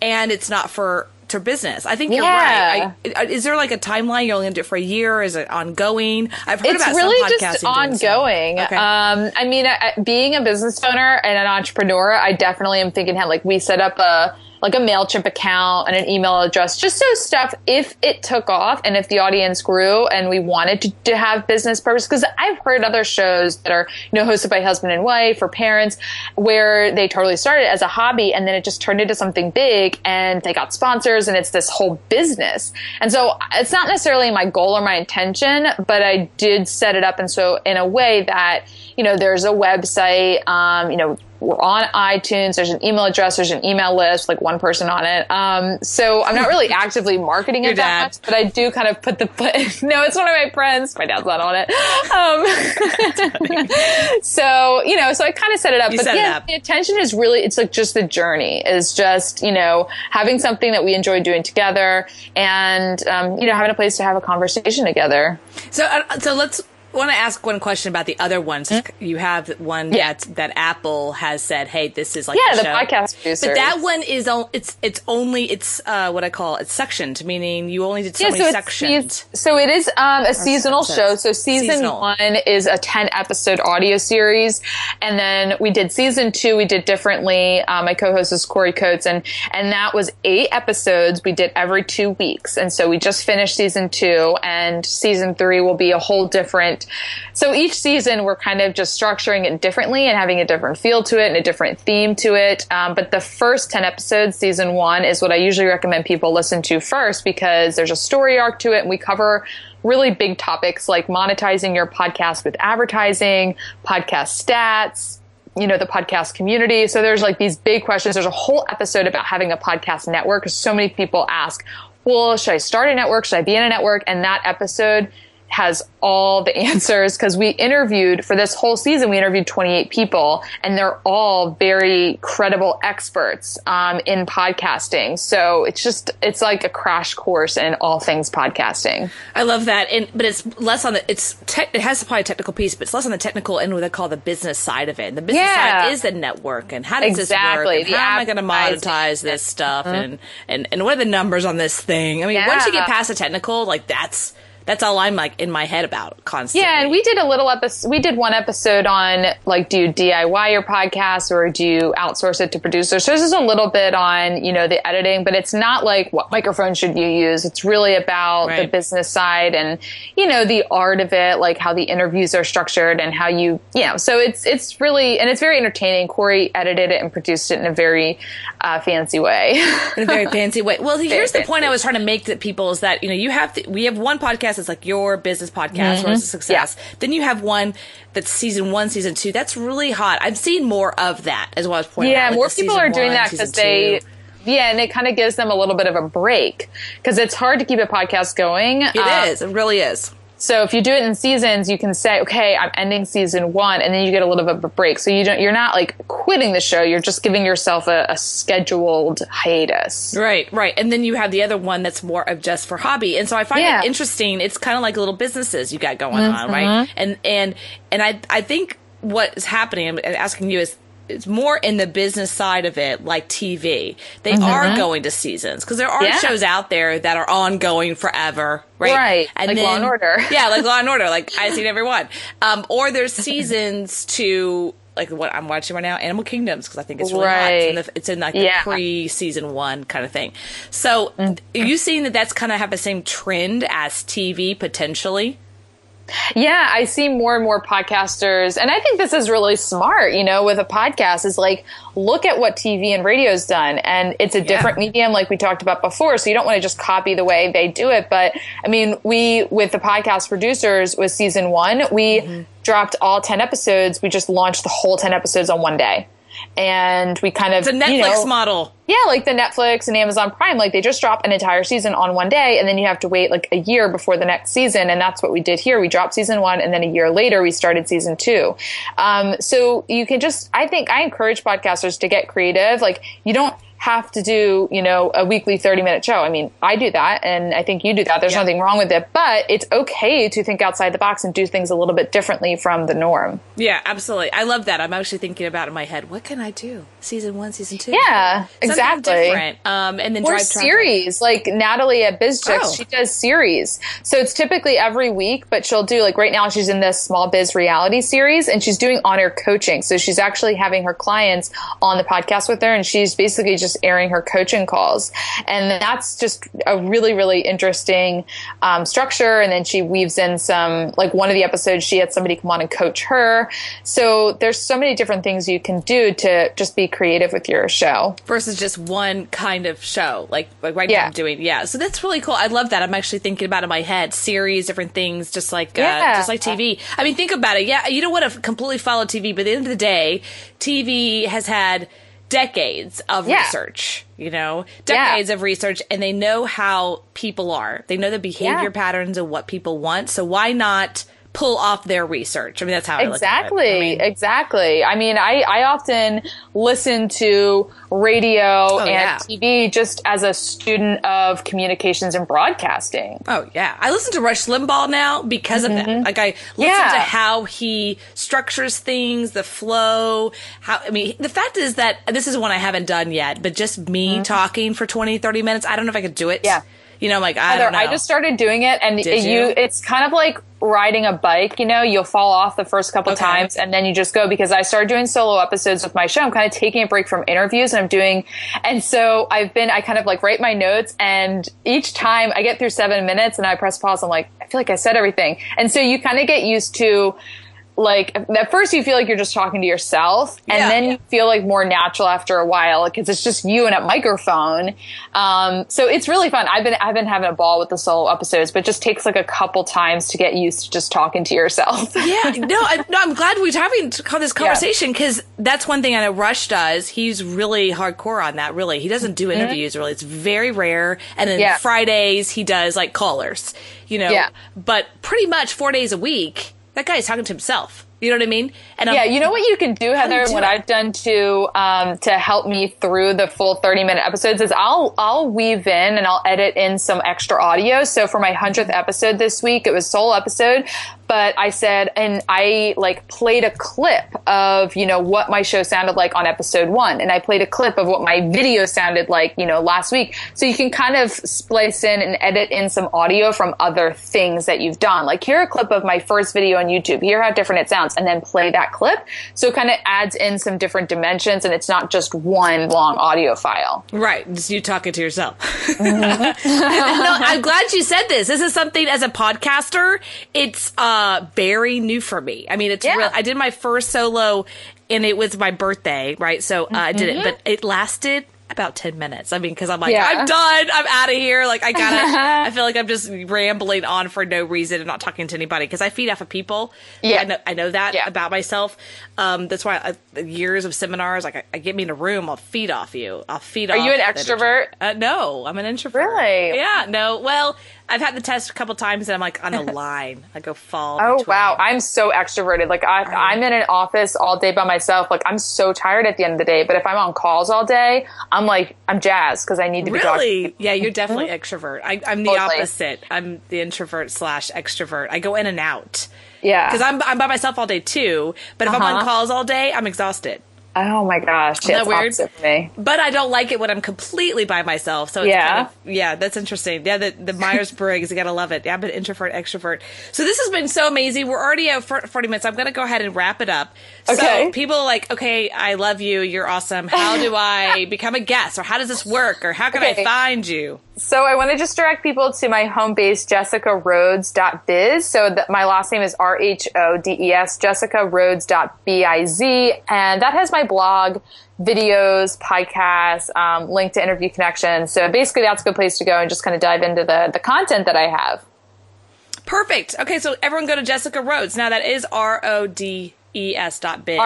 Speaker 8: And it's not for to business. I think you're right. I, is there like a timeline? You're only going to do it for a year? Is it ongoing?
Speaker 9: I've heard it's about really just ongoing. Okay. Um, I mean, I, being a business owner and an entrepreneur, I definitely am thinking, how like, we set up a like a MailChimp account and an email address, just so stuff, if it took off and if the audience grew and we wanted to, to have business purpose, because I've heard other shows that are, you know, hosted by husband and wife or parents where they totally started as a hobby and then it just turned into something big and they got sponsors and it's this whole business. And so it's not necessarily my goal or my intention, but I did set it up. And so in a way that, you know, there's a website, um, you know, we're on iTunes. There's an email address. There's an email list, like one person on it. Um, so I'm not really actively marketing it that much, but I do kind of put the foot. no, it's one of my friends. My dad's not on it. Um, so you know, so I kind of set it up.
Speaker 8: You
Speaker 9: but yeah,
Speaker 8: up.
Speaker 9: the attention is really it's like just the journey is just you know having something that we enjoy doing together and um, you know having a place to have a conversation together.
Speaker 8: So, uh, so let's want to ask one question about the other ones. You have one?
Speaker 9: Yeah.
Speaker 8: that that Apple has said, "Hey, this is like
Speaker 9: Yeah, the
Speaker 8: show.
Speaker 9: podcast producers.
Speaker 8: But that one is on. It's it's only it's uh, what I call it's sectioned, meaning you only did so many
Speaker 9: so
Speaker 8: sections.
Speaker 9: So it is um, a seasonal show. So season
Speaker 8: Seasonal.
Speaker 9: one is a 10 episode audio series. And then we did season two, we did differently. Um, my co-host is Corey Coates and, and that was eight episodes we did every two weeks. And so we just finished season two and season three will be a whole different. So each season we're kind of just structuring it differently and having a different feel to it and a different theme to it. Um, but the first 10 episodes, season one is what I usually recommend people listen to first because there's a story arc to it and we cover really big topics like monetizing your podcast with advertising, podcast stats, you know, the podcast community. So there's like these big questions. There's a whole episode about having a podcast network so many people ask, well, should I start a network? Should I be in a network? And that episode has all the answers because we interviewed for this whole season, we interviewed 28 people and they're all very credible experts um, in podcasting. So it's just, it's like a crash course in all things podcasting.
Speaker 8: I love that, and but it's less on the it's te- it has probably a technical piece, but it's less on the technical and what they call the business side of it. And the business
Speaker 9: Yeah.
Speaker 8: side is the network and how does
Speaker 9: Exactly,
Speaker 8: this work? And how am I going to monetize this stuff? And and and what are the numbers on this thing? I mean, once you get past the technical, like that's that's all I'm like in my head about constantly.
Speaker 9: Yeah, and we did a little episode. We did one episode on like, do you DIY your podcast or do you outsource it to producers? So this is a little bit on you know the editing, but it's not like what microphone should you use. It's really about the business side and you know the art of it, like how the interviews are structured and how you you know. So it's it's really and it's very entertaining. Corey edited it and produced it in a very uh, fancy way.
Speaker 8: in a very fancy way. Well, here's the
Speaker 9: fancy.
Speaker 8: point I was trying to make to people is that you know you have to, we have one podcast that's like your business podcast a success. Then you have one that's season one, season two. That's really hot. I've seen more of that as well as pointing
Speaker 9: yeah,
Speaker 8: out. like
Speaker 9: more people are doing
Speaker 8: one,
Speaker 9: that because they. Yeah, and it kind of gives them a little bit of a break because it's hard to keep a podcast going.
Speaker 8: It is.
Speaker 9: Um,
Speaker 8: It really is.
Speaker 9: So if you do it in seasons, you can say, okay, I'm ending season one, and then you get a little bit of a break. So you don't, you're not like quitting the show. You're just giving yourself a, a scheduled hiatus.
Speaker 8: Right, right. And then you have the other one that's more of just for hobby. And so I find
Speaker 9: Yeah.
Speaker 8: it interesting. It's kind of like little businesses you got going on,
Speaker 9: Mm-hmm.
Speaker 8: right? And and and I I think what is happening and asking you is it's more in the business side of it, like TV. They are going to seasons because there are
Speaker 9: Mm-hmm. Yeah.
Speaker 8: shows out there that are ongoing forever, right?
Speaker 9: Right, And like Law and Order.
Speaker 8: yeah, like Law and Order. Like I've seen every one. Um, or there's seasons to like what I'm watching right now, Animal Kingdoms, because I think it's really hot. It's in,
Speaker 9: Right.
Speaker 8: the, it's in like
Speaker 9: Yeah.
Speaker 8: the pre season one kind of thing. So,
Speaker 9: Mm-hmm.
Speaker 8: are you seeing that that's kind of have the same trend as TV potentially?
Speaker 9: Yeah, I see more and more podcasters, and I think this is really smart, you know, with a podcast is like, look at what TV and radio's done. And it's a different medium, like we talked about before. So you don't want to just copy the way they do it. But I mean, we, with the podcast producers, with season one, we mm-hmm. dropped all 10 episodes. We just launched the whole 10 episodes on one day. And we kind of,
Speaker 8: It's a Netflix
Speaker 9: you know,
Speaker 8: model.
Speaker 9: yeah, like the Netflix and Amazon Prime, like they just drop an entire season on one day, and then you have to wait like a year before the next season. And that's what we did here. We dropped season one, and then a year later, we started season two. Um, so you can just, I think, I encourage podcasters to get creative. Like you don't have to do, you know, a weekly 30 minute show. I mean, I do that, and I think you do that. There's
Speaker 8: Yeah.
Speaker 9: nothing wrong with it, but it's okay to think outside the box and do things a little bit differently from the norm.
Speaker 8: Yeah, absolutely. I love that. I'm actually thinking about in my head. What can I do? Season one, season two.
Speaker 9: Yeah,
Speaker 8: Something
Speaker 9: exactly.
Speaker 8: Different. Um, and then
Speaker 9: or series like Natalie at BizChix.
Speaker 8: Oh.
Speaker 9: She does series, so it's typically every week. But she'll do like right now she's in this small biz reality series, and she's doing on air coaching. So she's actually having her clients on the podcast with her, and she's basically just just airing her coaching calls. And that's just a really, really interesting um, structure. And then she weaves in some, like one of the episodes, she had somebody come on and coach her. So there's so many different things you can do to just be creative with your show
Speaker 8: versus just one kind of show, like like right
Speaker 9: Yeah.
Speaker 8: now I'm doing. Yeah, so that's really cool. I love that. I'm actually thinking about it in my head series, different things, just like uh,
Speaker 9: Yeah.
Speaker 8: just like TV. I mean, think about it. Yeah, you don't want to completely follow TV, but at the end of the day, TV has had decades of
Speaker 9: Yeah.
Speaker 8: research. You know,
Speaker 9: Yeah.
Speaker 8: decades of research, and they know how people are. They know the behavior
Speaker 9: Yeah.
Speaker 8: patterns and what people want. So why not? Pull off their research. I mean, that's how I look at it.
Speaker 9: Exactly,
Speaker 8: I mean,
Speaker 9: exactly. I mean, I, I often listen to radio and
Speaker 8: Oh, yeah.
Speaker 9: TV just as a student of communications and broadcasting.
Speaker 8: Oh yeah, I listen to Rush Limbaugh now because of that. Like I listen
Speaker 9: Mm-hmm. Yeah.
Speaker 8: to how he structures things, the flow. How I mean, the fact is that this is one I haven't done yet, but just me talking for 20, 30 minutes, I don't know if I could do it.
Speaker 9: Mm-hmm. Yeah.
Speaker 8: You know, like I
Speaker 9: Heather. I just started doing it, and
Speaker 8: Did
Speaker 9: you?
Speaker 8: you?
Speaker 9: it's kind of like riding a bike. You know, you'll fall off the first couple
Speaker 8: Okay.
Speaker 9: times, and then you just go. Because I started doing solo episodes with my show, I'm kind of taking a break from interviews, and I'm doing. And so I've been. I kind of like write my notes, and each time I get through seven minutes, and I press pause. I'm like, I feel like I said everything, and so you kind of get used to. Like at first, you feel like you're just talking to yourself, and
Speaker 8: Yeah.
Speaker 9: then you feel like more natural after a while because it's just you and a microphone. Um, so it's really fun. I've been I've been having a ball with the solo episodes, but it just takes like a couple times to get used to just talking to yourself.
Speaker 8: yeah, no, I, no, I'm glad we're having this conversation because that's one thing I know Rush does. He's really hardcore on that. Really, he doesn't do interviews. Really, it's very rare. And then
Speaker 9: Mm-hmm. Yeah.
Speaker 8: Fridays he does like callers. You know,
Speaker 9: Yeah.
Speaker 8: but pretty much four days a week, that guy is talking to himself. You know what I mean? And
Speaker 9: Yeah,
Speaker 8: I'm-
Speaker 9: you know what you can do, Heather.
Speaker 8: do
Speaker 9: what
Speaker 8: it?
Speaker 9: I've done to um, to help me through the full thirty minute episodes is I'll I'll weave in and I'll edit in some extra audio. So for my hundredth episode this week, it was solo episode, but I said and I like played a clip of you know what my show sounded like on episode one, and I played a clip of what my video sounded like you know last week. So you can kind of splice in and edit in some audio from other things that you've done. Like here a clip of my first video on YouTube. Hear how different it sounds, and then play that clip. So it kind of adds in some different dimensions, and it's not just one long audio file.
Speaker 8: Right, just you talking to yourself.
Speaker 9: Mm-hmm.
Speaker 8: no, I'm glad you said this. This is something as a podcaster, it's uh very new for me. I mean, it's
Speaker 9: Yeah.
Speaker 8: real. I did my first solo, and it was my birthday, right? So uh, I did it, but it lasted about 10 minutes. I mean, because I'm like.
Speaker 9: Yeah.
Speaker 8: I'm done. I'm out of here. Like, I gotta, I feel like I'm just rambling on for no reason and not talking to anybody because I feed off of people.
Speaker 9: Yeah.
Speaker 8: I know, I know that
Speaker 9: Yeah.
Speaker 8: about myself. Um, that's why I, years of seminars, like, I, I get me in a room, I'll feed off you. I'll feed
Speaker 9: Are
Speaker 8: off.
Speaker 9: Are you an extrovert?
Speaker 8: Uh, no, I'm an introvert.
Speaker 9: Really?
Speaker 8: Yeah, no. Well, I've had the test a couple times and I'm like on the line. I go fall.
Speaker 9: Oh wow, I'm so extroverted. Like I, I'm in an office all day by myself. Like I'm so tired at the end of the day. But if I'm on calls all day, I'm like I'm jazzed because I need to be talking.
Speaker 8: Really? Yeah, you're definitely extrovert. I, I'm the
Speaker 9: Totally.
Speaker 8: opposite. I'm the introvert slash extrovert. I go in and out
Speaker 9: Yeah.
Speaker 8: because I'm I'm by myself all day too. But if I'm on
Speaker 9: Uh-huh.
Speaker 8: calls all day, I'm exhausted.
Speaker 9: oh my gosh,
Speaker 8: that weird?
Speaker 9: for me.
Speaker 8: But I don't like it when I'm completely by myself. So it's
Speaker 9: Yeah.
Speaker 8: kind of, yeah, that's interesting. Yeah, the, the Myers Briggs, you gotta love it. Yeah, I'm an introvert, extrovert. So this has been so amazing. We're already at 40 minutes. I'm gonna go ahead and wrap it up. So people are like, okay, I love you. You're awesome. How do I become a guest? Or how does this work? Or how can I find you?
Speaker 9: So I want to just direct people to my home base, jessicarhodes.biz. So that my last name is R-H-O-D-E-S, jessicarhodes.biz. And that has my blog, videos, podcasts, um, link to interview connections. So basically that's a good place to go and just kind of dive into the, the content that I have.
Speaker 8: Perfect. Okay, so everyone go to Jessica Rhodes. Now that is R O D E S dot biz.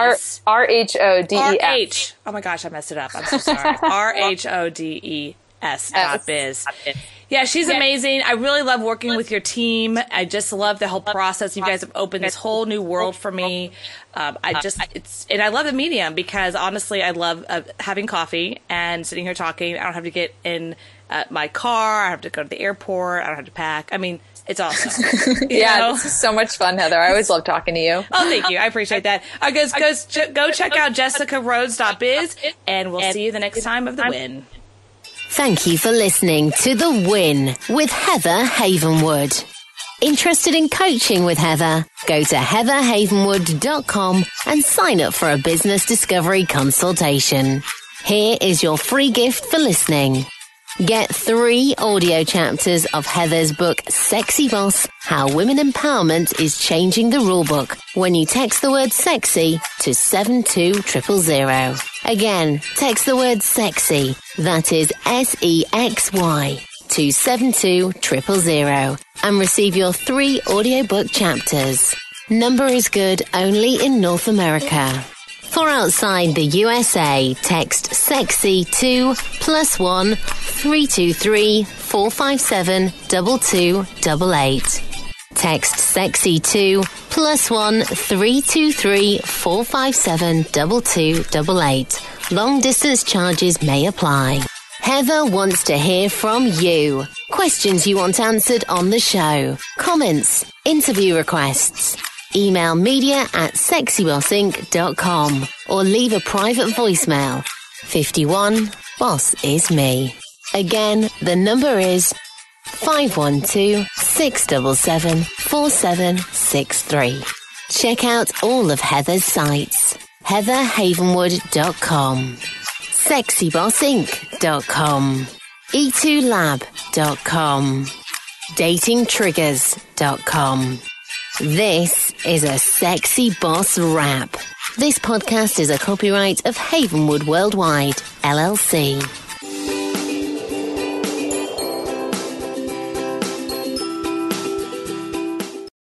Speaker 9: R H O D E S.
Speaker 8: H. Oh my gosh, I messed it up. I'm so sorry. R H O D E S dot biz. Yeah, she's amazing. I really love working with your team. I just love the whole process. You guys have opened this whole new world for me. Um, I just it's and I love the medium because honestly, I love uh, having coffee and sitting here talking. I don't have to get in uh, my car. I don't have to go to the airport. I don't have to pack. I mean, it's awesome.
Speaker 9: Yeah,
Speaker 8: know?
Speaker 9: this is so much fun, Heather. I always love talking to you.
Speaker 8: Oh, thank you. I appreciate that. All right, guys, guys, ch- go check out jessicarhodes.biz, and we'll see you the next time of the win.
Speaker 2: Thank you for listening to The Win with Heather Havenwood. Interested in coaching with Heather? Go to heatherhavenwood.com and sign up for a business discovery consultation. Here is your free gift for listening. Get three audio chapters of Heather's book, Sexy Boss How Women Empowerment is Changing the Rulebook when you text the word sexy to 72000. Again, text the word sexy, that is S E X Y, to 72000 and receive your three audiobook chapters. Number is good only in North America. For outside the USA, text sexy to plus one three two three four five seven double two double eight. Text sexy to plus one three two three four five seven double two double eight. Long distance charges may apply. Heather wants to hear from you. Questions you want answered on the show. Comments, interview requests. Email media at sexybossinc.com or leave a private voicemail. 51 Boss is me. Again, the number is 512 677 4763. Check out all of Heather's sites. heatherhavenwood.com sexybossinc.com e2lab.com datingtriggers.com this is a sexy boss rap. This podcast is a copyright of Havenwood Worldwide, LLC.